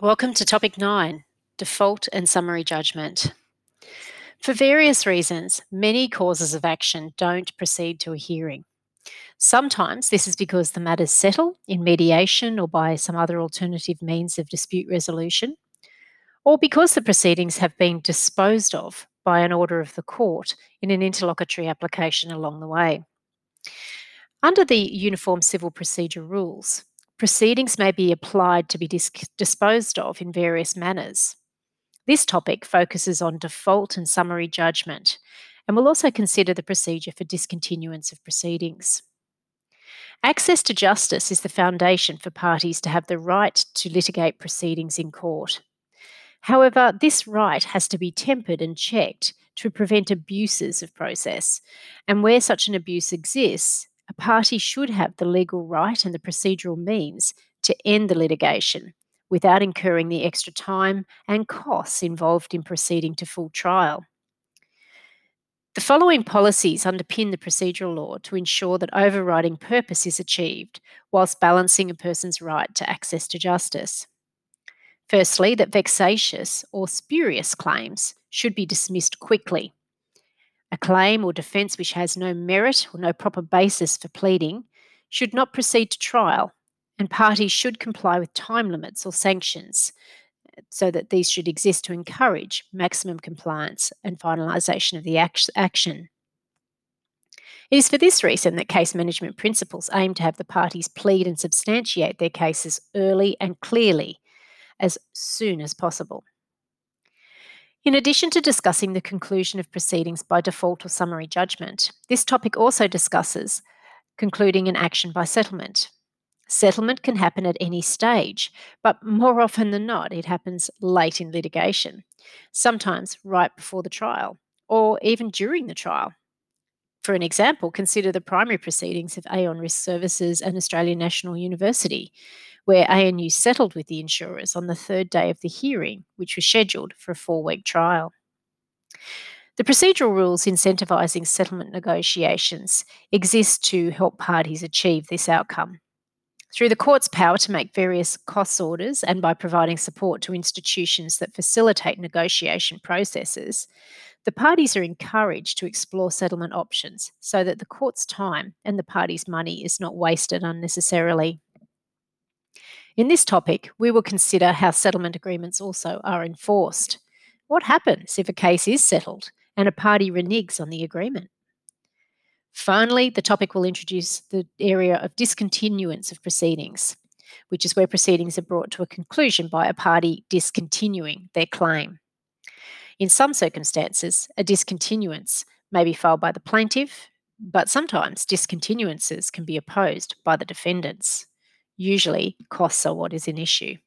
Welcome to topic nine default and summary judgment. For various reasons, many causes of action don't proceed to a hearing. Sometimes this is because the matters settle in mediation or by some other alternative means of dispute resolution, or because the proceedings have been disposed of by an order of the court in an interlocutory application along the way. Under the Uniform Civil Procedure Rules, proceedings may be applied to be dis- disposed of in various manners. This topic focuses on default and summary judgment, and will also consider the procedure for discontinuance of proceedings. Access to justice is the foundation for parties to have the right to litigate proceedings in court. However, this right has to be tempered and checked to prevent abuses of process, and where such an abuse exists, a party should have the legal right and the procedural means to end the litigation without incurring the extra time and costs involved in proceeding to full trial. The following policies underpin the procedural law to ensure that overriding purpose is achieved whilst balancing a person's right to access to justice. Firstly, that vexatious or spurious claims should be dismissed quickly a claim or defence which has no merit or no proper basis for pleading should not proceed to trial, and parties should comply with time limits or sanctions uh, so that these should exist to encourage maximum compliance and finalisation of the action. It is for this reason that case management principles aim to have the parties plead and substantiate their cases early and clearly as soon as possible. In addition to discussing the conclusion of proceedings by default or summary judgment, this topic also discusses concluding an action by settlement. Settlement can happen at any stage, but more often than not, it happens late in litigation, sometimes right before the trial, or even during the trial. For an example, consider the primary proceedings of Aon Risk Services and Australian National University, where ANU settled with the insurers on the third day of the hearing, which was scheduled for a four week trial. The procedural rules incentivising settlement negotiations exist to help parties achieve this outcome. Through the court's power to make various costs orders and by providing support to institutions that facilitate negotiation processes, the parties are encouraged to explore settlement options so that the court's time and the parties' money is not wasted unnecessarily. In this topic, we will consider how settlement agreements also are enforced. What happens if a case is settled and a party reneges on the agreement? Finally, the topic will introduce the area of discontinuance of proceedings, which is where proceedings are brought to a conclusion by a party discontinuing their claim. In some circumstances, a discontinuance may be filed by the plaintiff, but sometimes discontinuances can be opposed by the defendants. Usually, costs are what is an issue.